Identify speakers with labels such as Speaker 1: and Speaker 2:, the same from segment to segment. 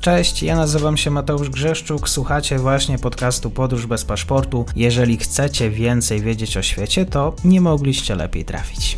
Speaker 1: Cześć, ja nazywam się Mateusz Grzeszczuk, słuchacie właśnie podcastu Podróż bez paszportu. Jeżeli chcecie więcej wiedzieć o świecie, to nie mogliście lepiej trafić.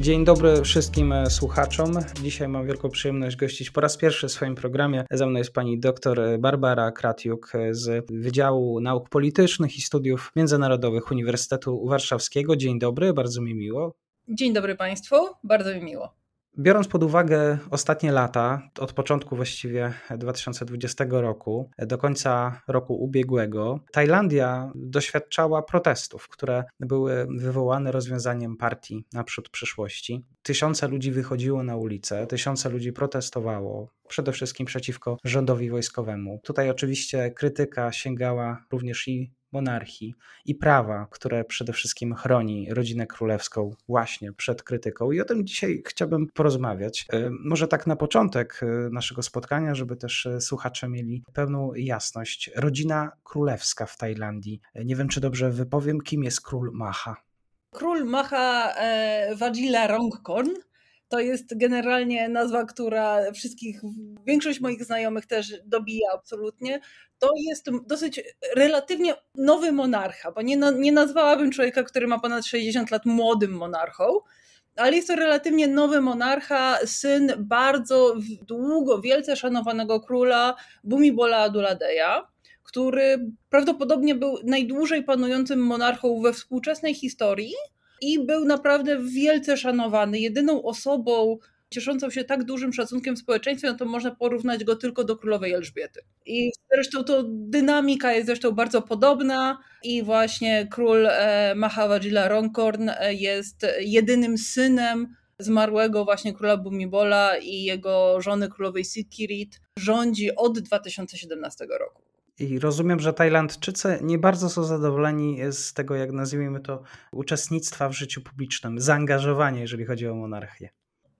Speaker 1: Dzień dobry wszystkim słuchaczom. Dzisiaj mam wielką przyjemność gościć po raz pierwszy w swoim programie. Ze mną jest pani dr Barbara Kratiuk z Wydziału Nauk Politycznych i Studiów Międzynarodowych Uniwersytetu Warszawskiego. Dzień dobry, bardzo mi miło.
Speaker 2: Dzień dobry Państwu, bardzo mi miło.
Speaker 1: Biorąc pod uwagę ostatnie lata, od początku właściwie 2020 roku do końca roku ubiegłego, Tajlandia doświadczała protestów, które były wywołane rozwiązaniem partii naprzód przyszłości. Tysiące ludzi wychodziło na ulicę, tysiące ludzi protestowało, przede wszystkim przeciwko rządowi wojskowemu. Tutaj oczywiście krytyka sięgała również i monarchii i prawa, które przede wszystkim chroni rodzinę królewską właśnie przed krytyką. I o tym dzisiaj chciałbym porozmawiać. E, może tak na początek e, naszego spotkania, żeby też e, słuchacze mieli pełną jasność. Rodzina królewska w Tajlandii. Nie wiem, czy dobrze wypowiem, kim jest król Maha.
Speaker 2: Król Maha Wadzila Rongkorn to jest generalnie nazwa, która wszystkich, większość moich znajomych też dobija absolutnie. To jest dosyć relatywnie nowy monarcha, bo nie, nie nazwałabym człowieka, który ma ponad 60 lat młodym monarchą, ale jest to relatywnie nowy monarcha, syn bardzo długo, wielce szanowanego króla Bumibola Aduladeja, który prawdopodobnie był najdłużej panującym monarchą we współczesnej historii i był naprawdę wielce szanowany. Jedyną osobą cieszącą się tak dużym szacunkiem w społeczeństwie, no to można porównać go tylko do królowej Elżbiety. I zresztą to dynamika jest zresztą bardzo podobna i właśnie król e, Mahavajila Ronkorn e, jest jedynym synem zmarłego właśnie króla Bumibola i jego żony królowej Sikirit. Rządzi od 2017 roku.
Speaker 1: I rozumiem, że Tajlandczycy nie bardzo są zadowoleni z tego, jak nazwijmy to, uczestnictwa w życiu publicznym, zaangażowania, jeżeli chodzi o monarchię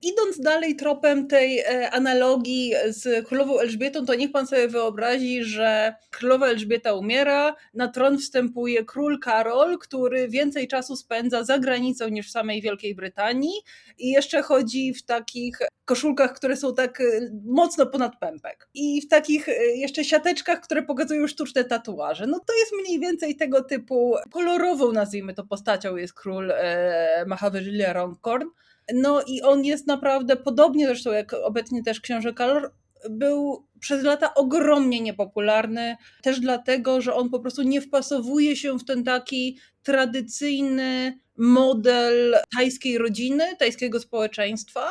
Speaker 2: idąc dalej tropem tej e, analogii z królową Elżbietą, to niech pan sobie wyobrazi, że królowa Elżbieta umiera, na tron wstępuje król Karol, który więcej czasu spędza za granicą niż w samej Wielkiej Brytanii i jeszcze chodzi w takich koszulkach, które są tak e, mocno ponad pępek i w takich e, jeszcze siateczkach, które pokazują sztuczne tatuaże. No to jest mniej więcej tego typu kolorową, nazwijmy to postacią jest król e, Mahavajirya Rongkorn. No i on jest naprawdę, podobnie zresztą jak obecnie też książę Kalor, był przez lata ogromnie niepopularny, też dlatego, że on po prostu nie wpasowuje się w ten taki tradycyjny model tajskiej rodziny, tajskiego społeczeństwa.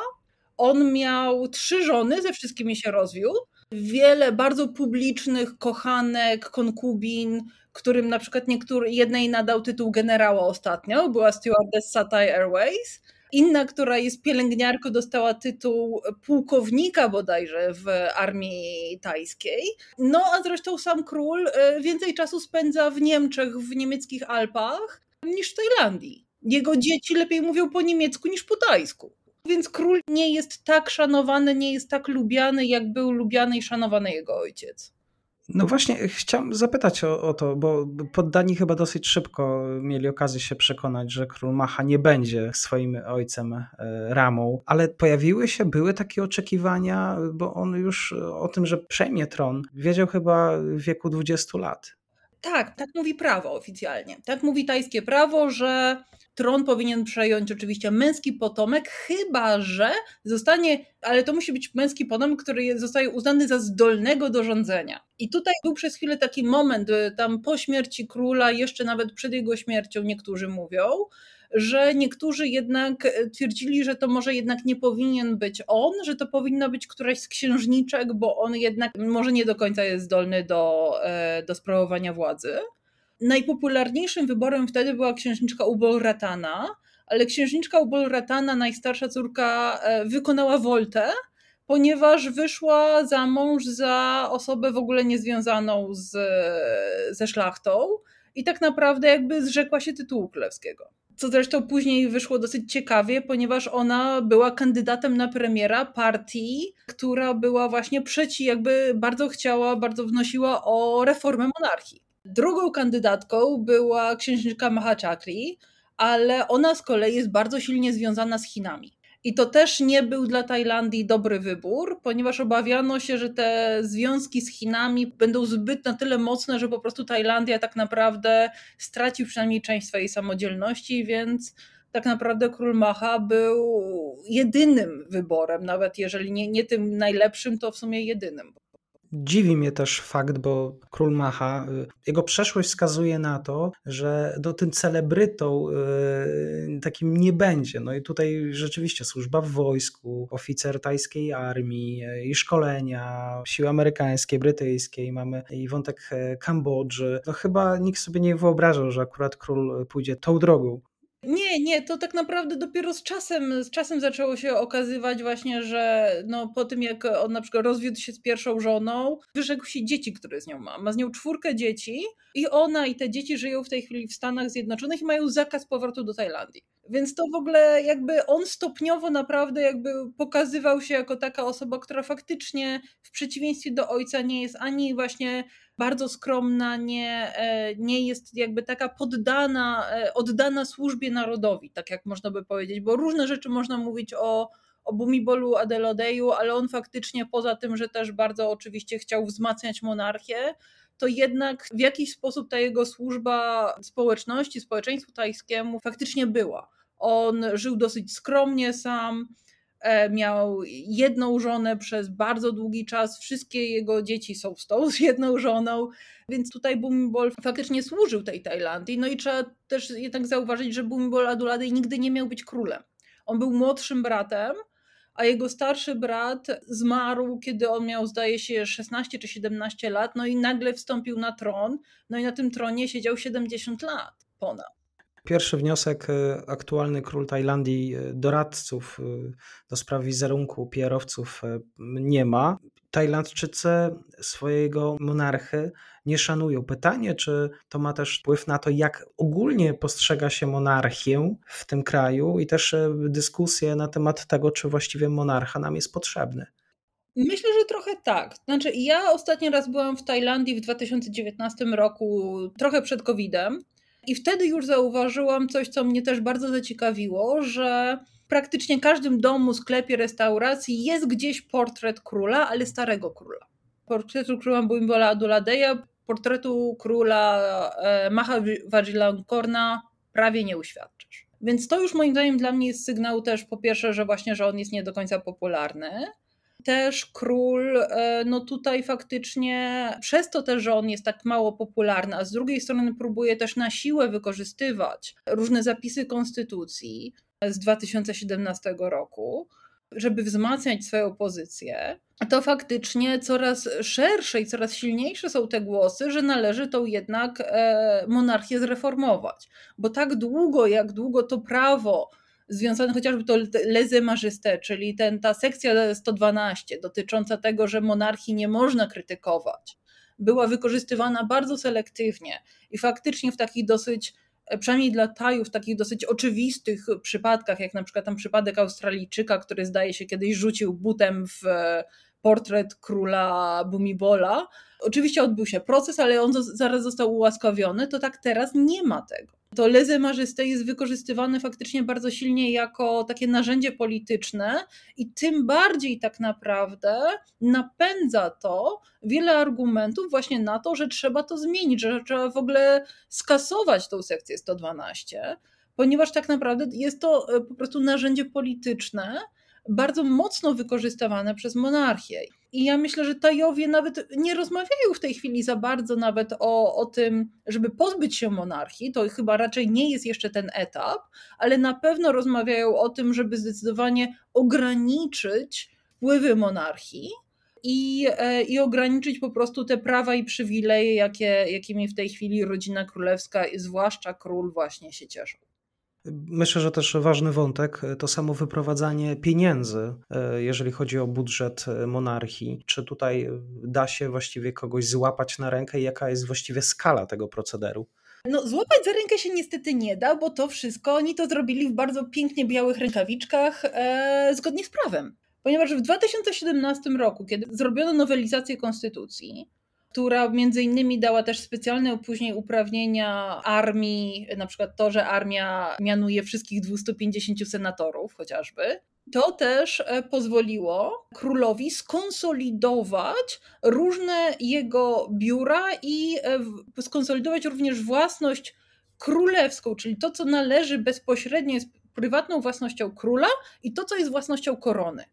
Speaker 2: On miał trzy żony, ze wszystkimi się rozwiódł. Wiele bardzo publicznych kochanek, konkubin, którym na przykład niektóry, jednej nadał tytuł generała ostatnio, była stewardessa Thai Airways Inna, która jest pielęgniarką, dostała tytuł pułkownika bodajże w armii tajskiej. No a zresztą sam król e, więcej czasu spędza w Niemczech, w niemieckich Alpach niż w Tajlandii. Jego dzieci lepiej mówią po niemiecku niż po tajsku. Więc król nie jest tak szanowany, nie jest tak lubiany, jak był lubiany i szanowany jego ojciec.
Speaker 1: No właśnie, chciałem zapytać o, o, to, bo poddani chyba dosyć szybko mieli okazję się przekonać, że król Macha nie będzie swoim ojcem e, Ramą, ale pojawiły się, były takie oczekiwania, bo on już o tym, że przejmie tron, wiedział chyba w wieku 20 lat.
Speaker 2: Tak, tak mówi prawo oficjalnie. Tak mówi tajskie prawo, że tron powinien przejąć oczywiście męski potomek, chyba że zostanie, ale to musi być męski potomek, który zostaje uznany za zdolnego do rządzenia. I tutaj był przez chwilę taki moment, y, tam po śmierci króla, jeszcze nawet przed jego śmiercią, niektórzy mówią, że niektórzy jednak e, twierdzili, że to może jednak nie powinien być on, że to powinna być któraś z księżniczek, bo on jednak może nie do końca jest zdolny do, e, do sprawowania władzy. Najpopularniejszym wyborem wtedy była księżniczka Ubol Ratana, ale księżniczka Ubol Ratana, najstarsza córka, e, wykonała woltę, ponieważ wyszła za mąż za osobę w ogóle niezwiązaną z, ze szlachtą i tak naprawdę jakby zrzekła się tytułu królewskiego. Co zresztą później wyszło dosyć ciekawie, ponieważ ona była kandydatem na premiera partii, która była właśnie przeci, jakby bardzo chciała, bardzo wnosiła o reformę monarchii. Drugą kandydatką była księżniczka Mahachakri, ale ona z kolei jest bardzo silnie związana z Chinami. I to też nie był dla Tajlandii dobry wybór, ponieważ obawiano się, że te związki z Chinami będą zbyt na tyle mocne, że po prostu Tajlandia tak naprawdę straci przynajmniej część swojej samodzielności, więc tak naprawdę król Maha był jedynym wyborem, nawet jeżeli nie, nie tym najlepszym, to w sumie jedynym.
Speaker 1: Dziwi mnie też fakt, bo król Maha, y, jego przeszłość wskazuje na to, że do tym celebrytą y, takim nie będzie. No i tutaj rzeczywiście służba w wojsku, oficer tajskiej armii y, i szkolenia, siły amerykańskie, brytyjskie, mamy i wątek Kambodży. No chyba nikt sobie nie wyobrażał, że akurat król pójdzie tą drogą.
Speaker 2: Nie, nie, to tak naprawdę dopiero z czasem, z czasem zaczęło się okazywać właśnie, że no, po tym jak on na przykład rozwiódł się z pierwszą żoną, wyrzekł się dzieci, które z nią ma. Ma z nią czwórkę dzieci i ona i te dzieci żyją w tej chwili w Stanach Zjednoczonych i mają zakaz powrotu do Tajlandii. Więc to w ogóle jakby on stopniowo naprawdę jakby pokazywał się jako taka osoba, która faktycznie w przeciwieństwie do ojca nie jest ani właśnie bardzo skromna, nie, e, nie jest jakby taka poddana, e, oddana służbie narodowi, tak jak można by powiedzieć, bo różne rzeczy można mówić o, o Bumibolu Adelodeju, ale on faktycznie poza tym, że też bardzo oczywiście chciał wzmacniać monarchię, to jednak w jakiś sposób ta jego służba społeczności, społeczeństwu tajskiemu faktycznie była. On żył dosyć skromnie sam, miał jedną żonę przez bardzo długi czas, wszystkie jego dzieci są z tą, z jedną żoną, więc tutaj Bumibol faktycznie służył tej Tajlandii. No i trzeba też jednak zauważyć, że Bumibol Aduladej nigdy nie miał być królem. On był młodszym bratem, a jego starszy brat zmarł, kiedy on miał, zdaje się, 16 czy 17 lat, no i nagle wstąpił na tron, no i na tym tronie siedział 70 lat ponad.
Speaker 1: Pierwszy wniosek, e, aktualny król Tajlandii e, doradców e, do spraw wizerunku PR-owców nie ma. Tajlandczycy swojego monarchy nie szanują. Pytanie, czy to ma też wpływ na to, jak ogólnie postrzega się monarchię w tym kraju i też dyskusje na temat tego, czy właściwie monarcha nam jest potrzebny.
Speaker 2: Myślę, że trochę tak. Znaczy, ja ostatni raz byłam w Tajlandii w 2019 roku, trochę przed COVID-em. I wtedy już zauważyłam coś, co mnie też bardzo zaciekawiło, że praktycznie każdym domu, sklepie, restauracji jest gdzieś portret króla, ale starego króla. Portretu króla Bumbola Aduladeja, portretu króla e, Maha Vajiralongkorna prawie nie uświadczysz. Więc to już moim zdaniem dla mnie jest sygnał też po pierwsze, że właśnie, że on jest nie do końca popularny, też król, e, no tutaj faktycznie przez to też, że on jest tak mało popularny, a z drugiej strony próbuje też na siłę wykorzystywać różne zapisy konstytucji z 2017 roku, żeby wzmacniać swoją pozycję, to faktycznie coraz szersze i coraz silniejsze są te głosy, że należy tą jednak e, monarchię zreformować. Bo tak długo, jak długo to prawo związane chociażby to leze majesté, czyli ten, ta sekcja 112 dotycząca tego, że monarchii nie można krytykować, była wykorzystywana bardzo selektywnie i faktycznie w takich dosyć, przynajmniej dla Tajów, w takich dosyć oczywistych przypadkach, jak na przykład tam przypadek Australijczyka, który zdaje się kiedyś rzucił butem w portret króla Bumibola. Oczywiście odbył się proces, ale on zaraz został ułaskawiony, to tak teraz nie ma tego to leze majesté jest wykorzystywane faktycznie bardzo silnie jako takie narzędzie polityczne i tym bardziej tak naprawdę napędza to wiele argumentów właśnie na to, że trzeba to zmienić, że trzeba w ogóle skasować tą sekcję 112, ponieważ tak naprawdę jest to e, po prostu narzędzie polityczne, bardzo mocno wykorzystywane przez monarchię. I ja myślę, że Tajowie nawet nie rozmawiają w tej chwili za bardzo nawet o, o tym, żeby pozbyć się monarchii. To chyba raczej nie jest jeszcze ten etap, ale na pewno rozmawiają o tym, żeby zdecydowanie ograniczyć wpływy monarchii i, e, i ograniczyć po prostu te prawa i przywileje, jakie, jakimi w tej chwili rodzina królewska, zwłaszcza król, właśnie się cieszą.
Speaker 1: Myślę, że też ważny wątek to samo wyprowadzanie pieniędzy, e, jeżeli chodzi o budżet e, monarchii. Czy tutaj da się właściwie kogoś złapać na rękę i jaka jest właściwie skala tego procederu?
Speaker 2: No, złapać za rękę się niestety nie da, bo to wszystko oni to zrobili w bardzo pięknie białych rękawiczkach e, zgodnie z prawem. Ponieważ w 2017 roku, kiedy zrobiono nowelizację konstytucji, która między innymi dała też specjalne później uprawnienia armii, na przykład to, że armia mianuje wszystkich 250 senatorów chociażby. To też e, pozwoliło królowi skonsolidować różne jego biura i e, skonsolidować również własność królewską, czyli to, co należy bezpośrednio jest prywatną własnością króla i to, co jest własnością korony.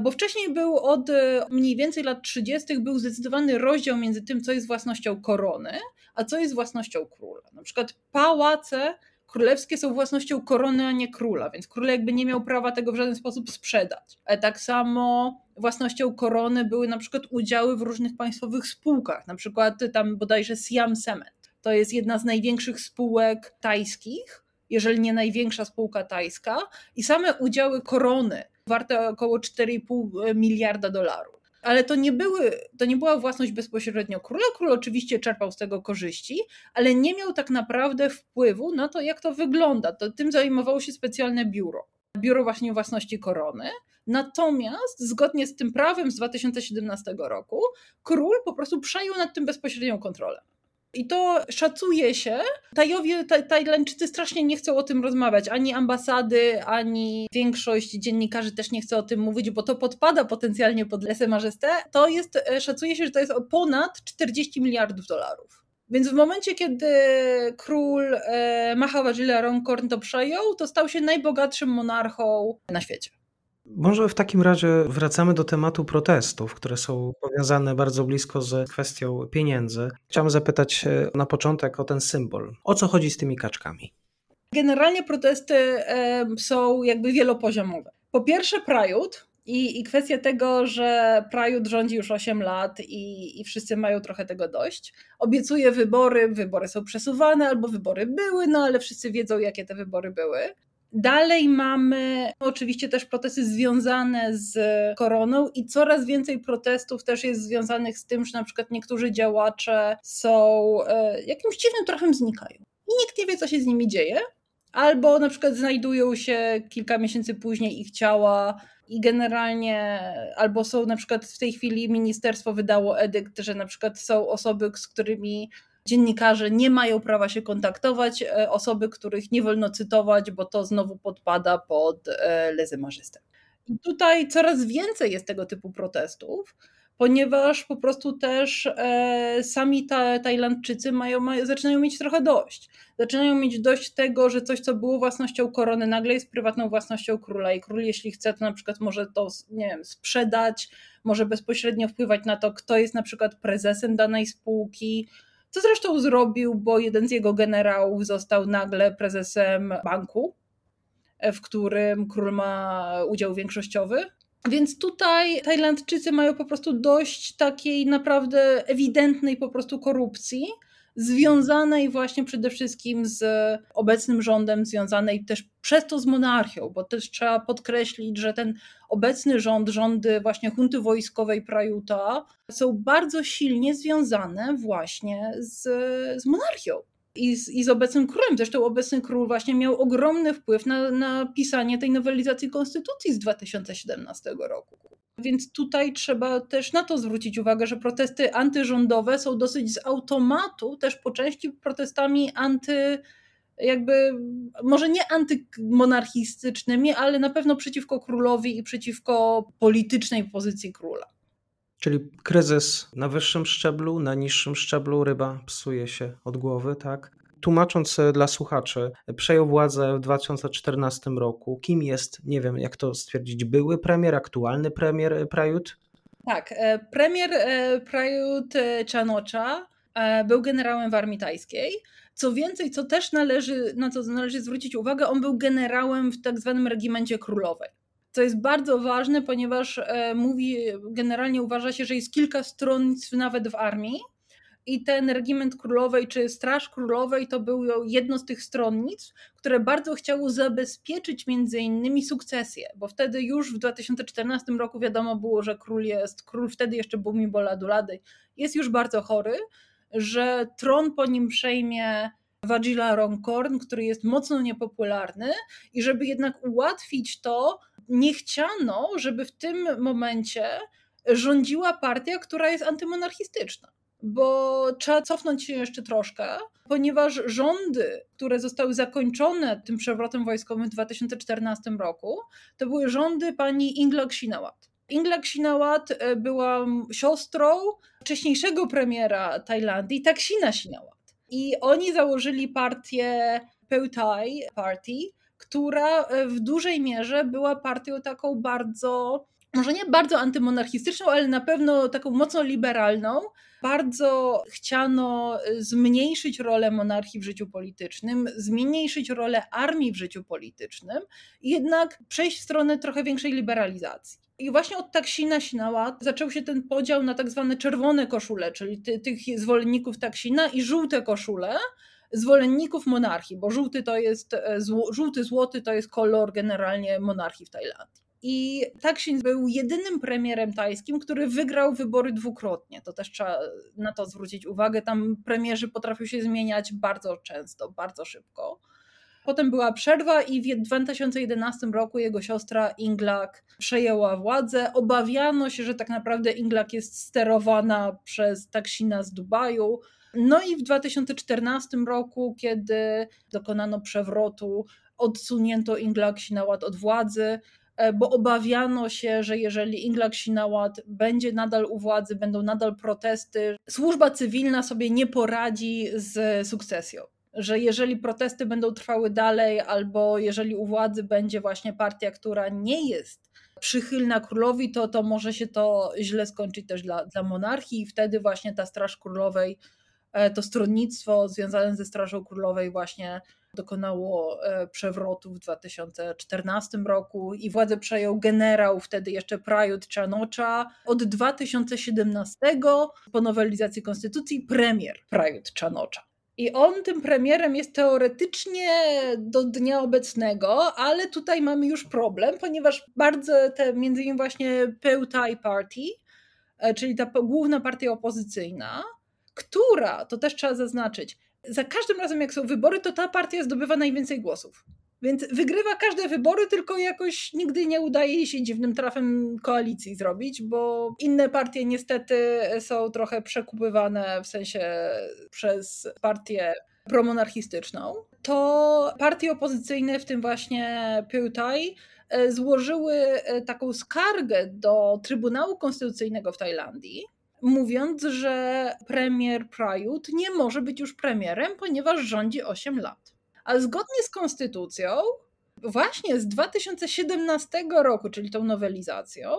Speaker 2: Bo wcześniej był od e, mniej więcej lat 30. był zdecydowany rozdział między tym, co jest własnością korony, a co jest własnością króla. Na przykład pałace królewskie są własnością korony, a nie króla, więc król jakby nie miał prawa tego w żaden sposób sprzedać. A tak samo własnością korony były na przykład udziały w różnych państwowych spółkach, na przykład tam bodajże Siam Cement. To jest jedna z największych spółek tajskich, jeżeli nie największa spółka tajska, i same udziały korony warte około 4,5 miliarda dolarów. Ale to nie, były, to nie była własność bezpośrednio króla. Król oczywiście czerpał z tego korzyści, ale nie miał tak naprawdę wpływu na to, jak to wygląda. To tym zajmowało się specjalne biuro. Biuro właśnie własności korony. Natomiast zgodnie z tym prawem z 2017 roku, król po prostu przejął nad tym bezpośrednią kontrolę. I to szacuje się. Tajowie, Tajlandczycy strasznie nie chcą o tym rozmawiać. Ani ambasady, ani większość dziennikarzy też nie chce o tym mówić, bo to podpada potencjalnie pod lesę marzystę. To jest, e, szacuje się, że to jest ponad 40 miliardów dolarów. Więc w momencie, kiedy król e, Mahawajila Rongkorn to przejął, to stał się najbogatszym monarchą na świecie.
Speaker 1: Może w takim razie wracamy do tematu protestów, które są powiązane bardzo blisko z kwestią pieniędzy. Chciałbym zapytać na początek o ten symbol. O co chodzi z tymi kaczkami?
Speaker 2: Generalnie protesty są jakby wielopoziomowe. Po pierwsze, Prajud, i, I kwestia tego, że Prajud rządzi już 8 lat i, i wszyscy mają trochę tego dość. Obiecuje wybory, wybory są przesuwane, albo wybory były, no ale wszyscy wiedzą, jakie te wybory były. Dalej mamy oczywiście też protesty związane z koroną i coraz więcej protestów też jest związanych z tym, że na przykład niektórzy działacze są e, jakimś dziwnym trochę znikają. I nikt nie wie, co się z nimi dzieje. Albo na przykład znajdują się kilka miesięcy później ich ciała i generalnie albo są na przykład w tej chwili ministerstwo wydało edykt, że na przykład są osoby, z którymi dziennikarze nie mają prawa się kontaktować, e, osoby, których nie wolno cytować, bo to znowu podpada pod e, lezymarzystę. I tutaj coraz więcej jest tego typu protestów, ponieważ po prostu też e, sami ta, Tajlandczycy mają, mają, zaczynają mieć trochę dość. Zaczynają mieć dość tego, że coś, co było własnością korony, nagle jest prywatną własnością króla i król, jeśli chce, to na przykład może to nie wiem, sprzedać, może bezpośrednio wpływać na to, kto jest na przykład prezesem danej spółki, co zresztą zrobił, bo jeden z jego generałów został nagle prezesem banku, w którym król ma udział większościowy. Więc tutaj Tajlandczycy mają po prostu dość takiej naprawdę ewidentnej po prostu korupcji, związanej właśnie przede wszystkim z obecnym rządem, związanej też przez to z monarchią, bo też trzeba podkreślić, że ten obecny rząd, rządy właśnie hunty wojskowej Prajuta są bardzo silnie związane właśnie z, z monarchią. I z, I z obecnym królem. Zresztą obecny król właśnie miał ogromny wpływ na, na pisanie tej nowelizacji konstytucji z 2017 roku. Więc tutaj trzeba też na to zwrócić uwagę, że protesty antyrządowe są dosyć z automatu też po części protestami anty, jakby, może nie antymonarchistycznymi, ale na pewno przeciwko królowi i przeciwko politycznej pozycji króla.
Speaker 1: Czyli kryzys na wyższym szczeblu, na niższym szczeblu ryba psuje się od głowy, tak? tłumacząc e, dla słuchaczy, przejął władzę w 2014 roku. Kim jest, nie wiem jak to stwierdzić, były premier, aktualny premier e, Prajut?
Speaker 2: Tak, e, premier Prajut Czanocza był generałem w armii tajskiej. Co więcej, co też należy, na co należy zwrócić uwagę, on był generałem w tak zwanym regimencie królowej. Co jest bardzo ważne, ponieważ mówi, generalnie uważa się, że jest kilka stronnictw nawet w armii, i ten regiment królowej czy straż królowej to było jedno z tych stronnic, które bardzo chciało zabezpieczyć między innymi sukcesję, bo wtedy już w 2014 roku wiadomo było, że król jest, król wtedy jeszcze Bhumibol Adulady jest już bardzo chory, że tron po nim przejmie Vajila Rongkorn, który jest mocno niepopularny i żeby jednak ułatwić to, nie chciano, żeby w tym momencie rządziła partia, która jest antymonarchistyczna bo trzeba cofnąć się jeszcze troszkę, ponieważ rządy, które zostały zakończone tym przewrotem wojskowym w 2014 roku, to były rządy pani Ingla Shinawat. Ingla Shinawat e, była siostrą wcześniejszego premiera Tajlandii, Taksina Shinawat. I oni założyli partię Peutai Party, która e, w dużej mierze była partią taką bardzo może nie bardzo antymonarchistyczną, ale na pewno taką mocno liberalną. Bardzo chciano y, zmniejszyć rolę monarchii w życiu politycznym, zmniejszyć rolę armii w życiu politycznym jednak przejść w stronę trochę większej liberalizacji. I właśnie od Taksina Sinała zaczął się ten podział na tak zwane czerwone koszule, czyli ty, tych zwolenników Taksina i żółte koszule, zwolenników monarchii, bo żółty to jest, e, żółty złoty to jest kolor generalnie monarchii w Tajlandii. I Taksin był jedynym premierem tajskim, który wygrał wybory dwukrotnie. To też trzeba na to zwrócić uwagę. Tam premierzy potrafią się zmieniać bardzo często, bardzo szybko. Potem była przerwa i w 2011 roku jego siostra Inglak przejęła władzę. Obawiano się, że tak naprawdę Inglak jest sterowana przez Taksina z Dubaju. No i w 2014 roku, kiedy dokonano przewrotu, odsunięto Inglak Sinawat od władzy, E, bo obawiano się, że jeżeli Inglak Sinawat będzie nadal u władzy, będą nadal protesty, służba cywilna sobie nie poradzi z sukcesją. Że jeżeli protesty będą trwały dalej, albo jeżeli u władzy będzie właśnie partia, która nie jest przychylna królowi, to, to może się to źle skończyć też dla, dla monarchii, i wtedy właśnie ta Straż Królowej, to stronnictwo związane ze Strażą Królowej, właśnie dokonało e, przewrotu w 2014 roku i władzę przejął generał, wtedy jeszcze Prayut Chanocza. Od 2017 po nowelizacji konstytucji premier Prayut Chanocza. I on tym premierem jest teoretycznie do dnia obecnego, ale tutaj mamy już problem, ponieważ bardzo te, między innymi właśnie Peutai Party, e, czyli ta główna partia opozycyjna, która, to też trzeba zaznaczyć, za każdym razem, jak są wybory, to ta partia zdobywa najwięcej głosów. Więc wygrywa każde wybory, tylko jakoś nigdy nie udaje jej się dziwnym trafem koalicji zrobić, bo inne partie niestety są trochę przekupywane w sensie przez partię promonarchistyczną. To partie opozycyjne, w tym właśnie Peutai, e, złożyły e, taką skargę do Trybunału Konstytucyjnego w Tajlandii, mówiąc, że premier Prajut nie może być już premierem, ponieważ rządzi 8 lat. A zgodnie z konstytucją, właśnie z 2017 roku, czyli tą nowelizacją,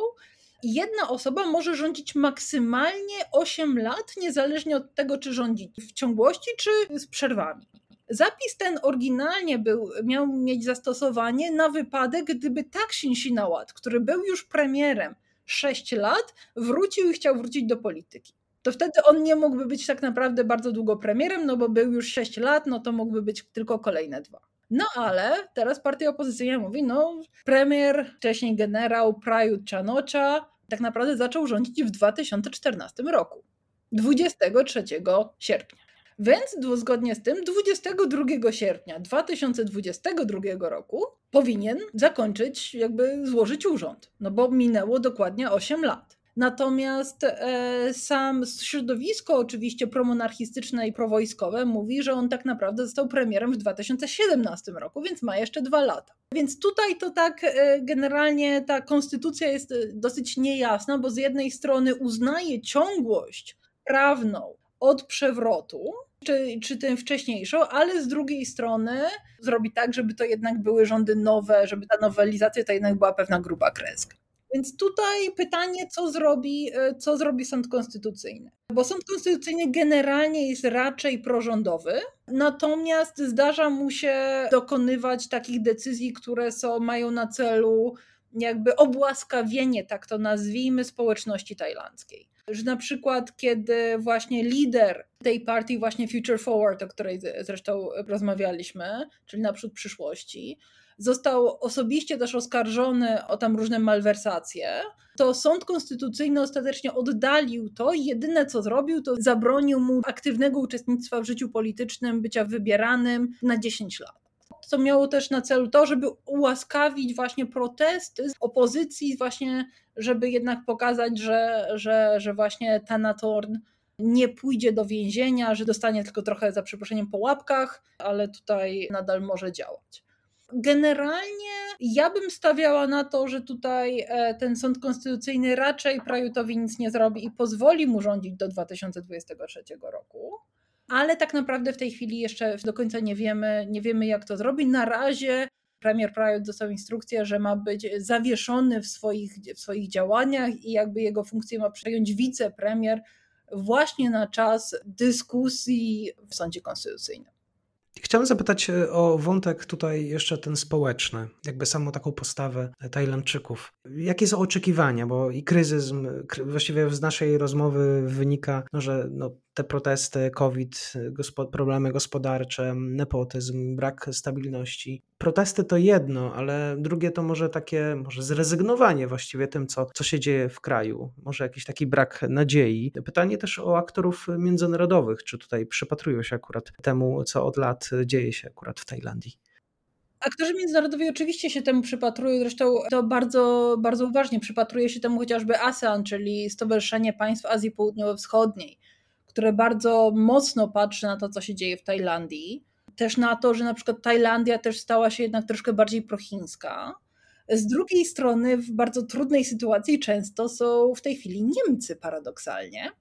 Speaker 2: jedna osoba może rządzić maksymalnie 8 lat, niezależnie od tego, czy rządzi w ciągłości, czy z przerwami. Zapis ten oryginalnie był, miał mieć zastosowanie na wypadek, gdyby Taksin Sinawat, który był już premierem, 6 lat, wrócił i chciał wrócić do polityki. To wtedy on nie mógłby być tak naprawdę bardzo długo premierem, no bo był już 6 lat, no to mógłby być tylko kolejne dwa. No ale teraz partia opozycyjna mówi, no premier, wcześniej generał Prayut Chanocza tak naprawdę zaczął rządzić w 2014 roku. 23 sierpnia. Więc zgodnie z tym 22 sierpnia 2022 roku powinien zakończyć, jakby złożyć urząd, no bo minęło dokładnie 8 lat. Natomiast e, sam środowisko, oczywiście promonarchistyczne i prowojskowe, mówi, że on tak naprawdę został premierem w 2017 roku, więc ma jeszcze dwa lata. Więc tutaj to tak e, generalnie ta konstytucja jest e, dosyć niejasna, bo z jednej strony uznaje ciągłość prawną od przewrotu, czy, czy tę wcześniejszą, ale z drugiej strony zrobi tak, żeby to jednak były rządy nowe, żeby ta nowelizacja to jednak była pewna gruba kreska. Więc tutaj pytanie, co zrobi, e, co zrobi sąd konstytucyjny. Bo sąd konstytucyjny generalnie jest raczej prorządowy, natomiast zdarza mu się dokonywać takich decyzji, które są, mają na celu jakby obłaskawienie, tak to nazwijmy, społeczności tajlandzkiej że na przykład kiedy właśnie lider tej partii, właśnie Future Forward, o której zresztą rozmawialiśmy, czyli naprzód przyszłości, został osobiście też oskarżony o tam różne malwersacje, to sąd konstytucyjny ostatecznie oddalił to i jedyne co zrobił, to zabronił mu aktywnego uczestnictwa w życiu politycznym, bycia wybieranym na 10 lat co miało też na celu to, żeby ułaskawić właśnie protesty z opozycji, właśnie żeby jednak pokazać, że, że, że właśnie Tanatorn nie pójdzie do więzienia, że dostanie tylko trochę za przeproszeniem po łapkach, ale tutaj nadal może działać. Generalnie ja bym stawiała na to, że tutaj e, ten sąd konstytucyjny raczej Prajutowi nic nie zrobi i pozwoli mu rządzić do 2023 roku. Ale tak naprawdę w tej chwili jeszcze do końca nie wiemy, nie wiemy jak to zrobi. Na razie premier Prajut dostał instrukcję, że ma być zawieszony w swoich, w swoich działaniach i jakby jego funkcję ma przejąć wicepremier właśnie na czas dyskusji w sądzie konstytucyjnym.
Speaker 1: Chciałem zapytać e, o wątek tutaj jeszcze ten społeczny, jakby samą taką postawę Tajlandczyków. Jakie są oczekiwania, bo i kryzys, właściwie z naszej rozmowy wynika, no, że no, te protesty, COVID, problemy gospodarcze, nepotyzm, brak stabilności. Protesty to jedno, ale drugie to może takie, może zrezygnowanie właściwie tym, co, co się dzieje w kraju. Może jakiś taki brak nadziei. Pytanie też o aktorów międzynarodowych. Czy tutaj przypatrują się akurat temu, co od lat dzieje się akurat w Tajlandii?
Speaker 2: Aktorzy międzynarodowi oczywiście się temu przypatrują, zresztą to bardzo, bardzo uważnie przypatruje się temu chociażby ASEAN, czyli Stowarzyszenie Państw Azji Południowo-Wschodniej które bardzo mocno patrzy na to, co się dzieje w Tajlandii. Też na to, że na przykład Tajlandia też stała się jednak troszkę bardziej prochińska. Z drugiej strony, w bardzo trudnej sytuacji często są w tej chwili Niemcy, paradoksalnie.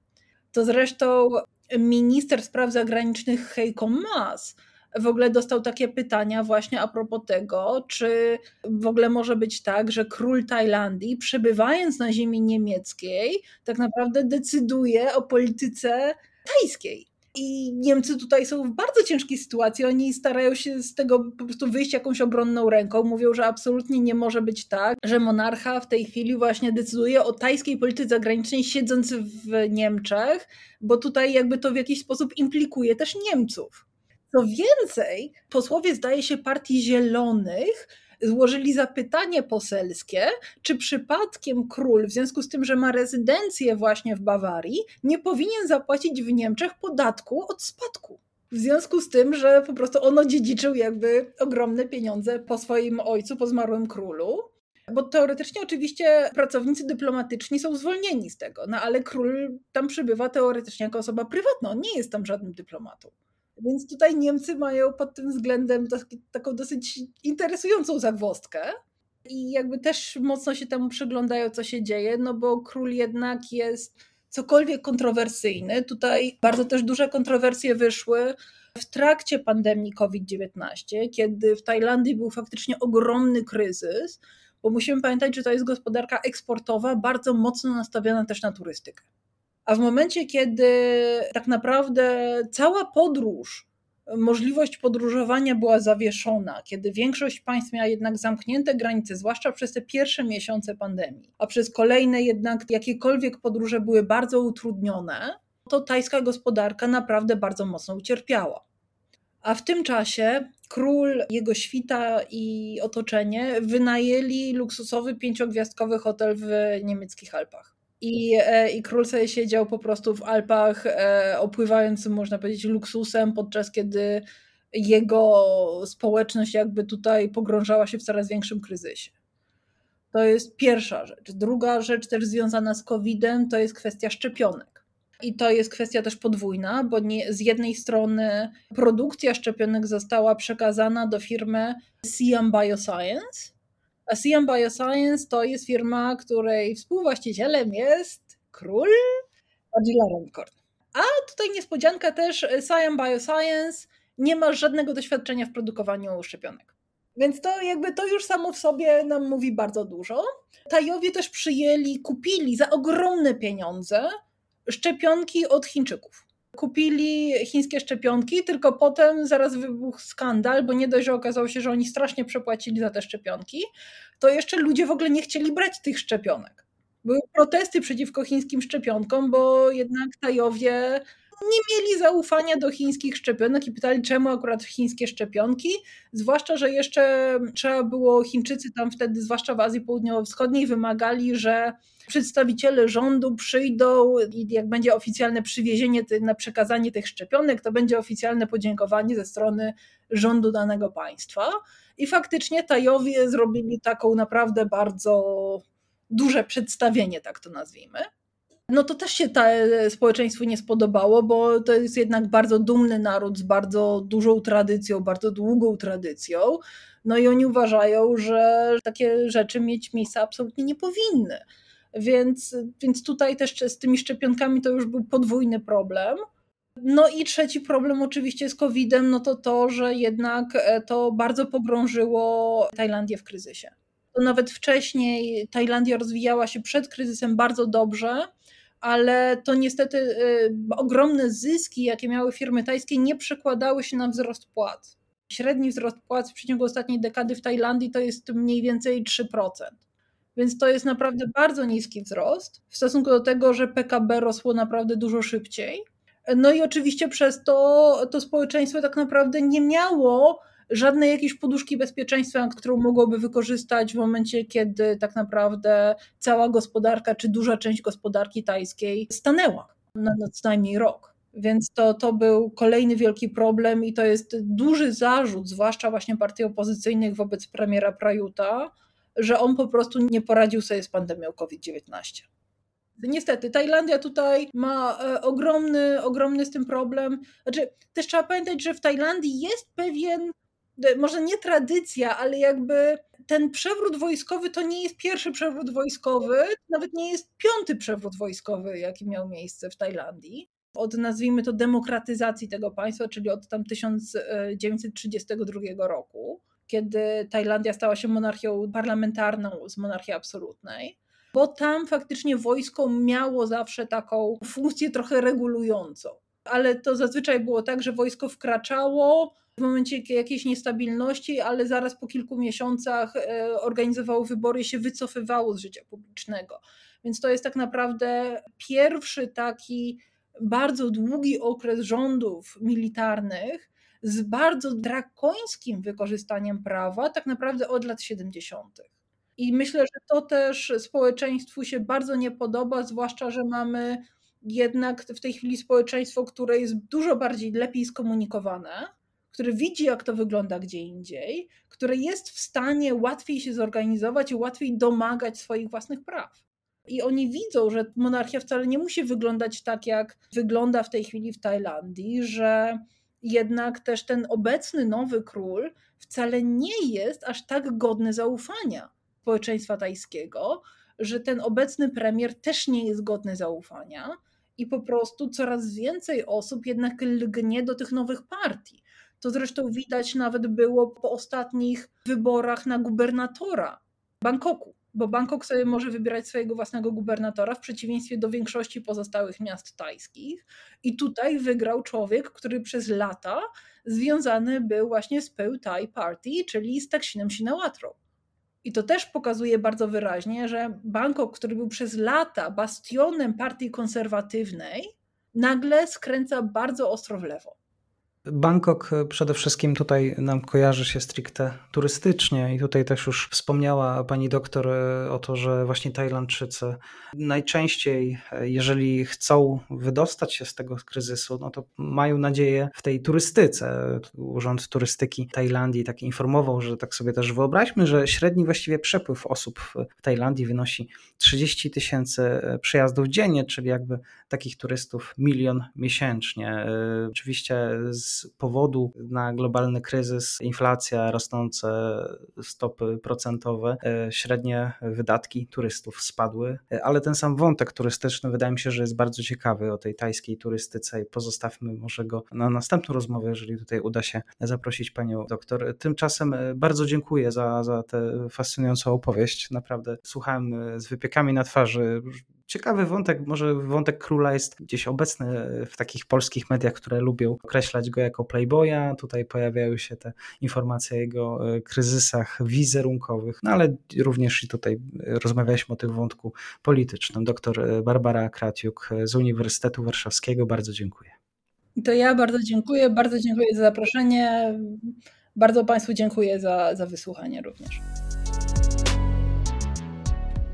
Speaker 2: To zresztą minister spraw zagranicznych Heiko Maas w ogóle dostał takie pytania właśnie a propos tego, czy w ogóle może być tak, że król Tajlandii, przebywając na ziemi niemieckiej, tak naprawdę decyduje o polityce tajskiej. I Niemcy tutaj są w bardzo ciężkiej sytuacji. Oni starają się z tego po prostu wyjść jakąś obronną ręką. Mówią, że absolutnie nie może być tak, że monarcha w tej chwili właśnie decyduje o tajskiej polityce zagranicznej, siedząc w Niemczech, bo tutaj jakby to w jakiś sposób implikuje też Niemców. Co więcej, posłowie, zdaje się, Partii Zielonych złożyli zapytanie poselskie, czy przypadkiem król, w związku z tym, że ma rezydencję właśnie w Bawarii, nie powinien zapłacić w Niemczech podatku od spadku. W związku z tym, że po prostu ono dziedziczył jakby ogromne pieniądze po swoim ojcu, po zmarłym królu. Bo teoretycznie oczywiście pracownicy dyplomatyczni są zwolnieni z tego, no ale król tam przybywa teoretycznie jako osoba prywatna, on nie jest tam żadnym dyplomatą. Więc tutaj Niemcy mają pod tym względem taką dosyć interesującą zagwozdkę. I jakby też mocno się temu przyglądają, co się dzieje, no bo król jednak jest cokolwiek kontrowersyjny. Tutaj bardzo też duże kontrowersje wyszły w trakcie pandemii COVID-19, kiedy w Tajlandii był faktycznie ogromny kryzys, bo musimy pamiętać, że to jest gospodarka eksportowa, bardzo mocno nastawiona też na turystykę. A w momencie, kiedy tak naprawdę cała podróż, możliwość podróżowania była zawieszona, kiedy większość państw miała jednak zamknięte granice, zwłaszcza przez te pierwsze miesiące pandemii, a przez kolejne jednak jakiekolwiek podróże były bardzo utrudnione, to tajska gospodarka naprawdę bardzo mocno ucierpiała. A w tym czasie król, jego świta i otoczenie wynajęli luksusowy pięciogwiazdkowy hotel w niemieckich Alpach. I, e, I król sobie siedział po prostu w Alpach, e, opływając, można powiedzieć, luksusem, podczas kiedy jego społeczność jakby tutaj pogrążała się w coraz większym kryzysie. To jest pierwsza rzecz. Druga rzecz też związana z COVID-em to jest kwestia szczepionek. I to jest kwestia też podwójna, bo nie, z jednej strony produkcja szczepionek została przekazana do firmy Siam Bioscience, a Siam Bioscience to jest firma, której współwłaścicielem jest król Angela Renkorn. A tutaj niespodzianka też, Siam Bioscience nie ma żadnego doświadczenia w produkowaniu szczepionek. Więc to jakby to już samo w sobie nam mówi bardzo dużo. Tajowie też przyjęli, kupili za ogromne pieniądze szczepionki od Chińczyków kupili chińskie szczepionki, tylko potem zaraz wybuchł skandal, bo nie dość, że okazało się, że oni strasznie przepłacili za te szczepionki, to jeszcze ludzie w ogóle nie chcieli brać tych szczepionek. Były protesty przeciwko chińskim szczepionkom, bo jednak Tajowie nie mieli zaufania do chińskich szczepionek i pytali, czemu akurat chińskie szczepionki. Zwłaszcza, że jeszcze trzeba było, Chińczycy tam wtedy, zwłaszcza w Azji Południowo-Wschodniej, wymagali, że przedstawiciele rządu przyjdą i jak będzie oficjalne przywiezienie na przekazanie tych szczepionek, to będzie oficjalne podziękowanie ze strony rządu danego państwa. I faktycznie Tajowie zrobili taką naprawdę bardzo duże przedstawienie, tak to nazwijmy. No to też się ta, e, społeczeństwu nie spodobało, bo to jest jednak bardzo dumny naród z bardzo dużą tradycją, bardzo długą tradycją. No i oni uważają, że takie rzeczy mieć miejsca absolutnie nie powinny. Więc, więc tutaj też z tymi szczepionkami to już był podwójny problem. No i trzeci problem oczywiście z COVID-em, no to to, że jednak e, to bardzo pogrążyło Tajlandię w kryzysie. To nawet wcześniej Tajlandia rozwijała się przed kryzysem bardzo dobrze, ale to niestety y, ogromne zyski, jakie miały firmy tajskie, nie przekładały się na wzrost płac. Średni wzrost płac w przeciągu ostatniej dekady w Tajlandii to jest mniej więcej 3%. Więc to jest naprawdę bardzo niski wzrost w stosunku do tego, że PKB rosło naprawdę dużo szybciej. No i oczywiście przez to to społeczeństwo tak naprawdę nie miało żadnej jakiejś poduszki bezpieczeństwa, którą mogłoby wykorzystać w momencie, kiedy tak naprawdę cała gospodarka, czy duża część gospodarki tajskiej stanęła na, co najmniej rok. Więc to, to był kolejny wielki problem i to jest duży zarzut, zwłaszcza właśnie partii opozycyjnych wobec premiera Prajuta, że on po prostu nie poradził sobie z pandemią COVID-19. Niestety, Tajlandia tutaj ma e, ogromny, ogromny z tym problem. Znaczy, też trzeba pamiętać, że w Tajlandii jest pewien może nie tradycja, ale jakby ten przewrót wojskowy to nie jest pierwszy przewrót wojskowy, nawet nie jest piąty przewrót wojskowy, jaki miał miejsce w Tajlandii. Od nazwijmy to demokratyzacji tego państwa, czyli od tam 1932 roku, kiedy Tajlandia stała się monarchią parlamentarną z monarchii absolutnej bo tam faktycznie wojsko miało zawsze taką funkcję trochę regulującą. Ale to zazwyczaj było tak, że wojsko wkraczało, w momencie jakiejś niestabilności, ale zaraz po kilku miesiącach e, organizowało wybory i się wycofywało z życia publicznego. Więc to jest tak naprawdę pierwszy taki bardzo długi okres rządów militarnych z bardzo drakońskim wykorzystaniem prawa, tak naprawdę od lat 70. I myślę, że to też społeczeństwu się bardzo nie podoba, zwłaszcza, że mamy jednak w tej chwili społeczeństwo, które jest dużo bardziej lepiej skomunikowane który widzi, jak to wygląda gdzie indziej, który jest w stanie łatwiej się zorganizować i łatwiej domagać swoich własnych praw. I oni widzą, że monarchia wcale nie musi wyglądać tak, jak wygląda w tej chwili w Tajlandii, że jednak też ten obecny nowy król wcale nie jest aż tak godny zaufania społeczeństwa tajskiego, że ten obecny premier też nie jest godny zaufania i po prostu coraz więcej osób jednak lgnie do tych nowych partii. To zresztą widać nawet było po ostatnich wyborach na gubernatora Bangkoku, bo Bangkok sobie może wybierać swojego własnego gubernatora w przeciwieństwie do większości pozostałych miast tajskich. I tutaj wygrał człowiek, który przez lata związany był właśnie z Peu Thai Party, czyli z Taksinem Shinawatra. I to też pokazuje bardzo wyraźnie, że Bangkok, który był przez lata bastionem partii konserwatywnej, nagle skręca bardzo ostro w lewo.
Speaker 1: Bangkok e, przede wszystkim tutaj nam kojarzy się stricte turystycznie i tutaj też już wspomniała pani doktor e, o to, że właśnie Tajlandczycy najczęściej, e, jeżeli chcą wydostać się z tego kryzysu, no to mają nadzieję w tej turystyce. Urząd Turystyki Tajlandii tak informował, że tak sobie też wyobraźmy, że średni właściwie przepływ osób w Tajlandii wynosi 30 tysięcy przyjazdów dziennie, czyli jakby takich turystów milion miesięcznie. Oczywiście z powodu na globalny kryzys, inflacja, rosnące stopy procentowe, e, średnie wydatki turystów spadły, e, ale ten sam wątek turystyczny wydaje mi się, że jest bardzo ciekawy o tej tajskiej turystyce i pozostawmy może go na następną rozmowę, jeżeli tutaj uda się zaprosić panią doktor. Tymczasem e, bardzo dziękuję za, za tę fascynującą opowieść. Naprawdę słuchałem z wypiekami na twarzy Ciekawy wątek, może wątek króla jest gdzieś obecny w takich polskich mediach, które lubią określać go jako playboya. Tutaj pojawiają się te informacje o jego e, kryzysach wizerunkowych, no ale również i tutaj rozmawialiśmy o tym wątku politycznym. Doktor e, Barbara Kratiuk z Uniwersytetu Warszawskiego, bardzo dziękuję.
Speaker 2: To ja bardzo dziękuję, bardzo dziękuję za zaproszenie. Bardzo Państwu dziękuję za, za wysłuchanie również.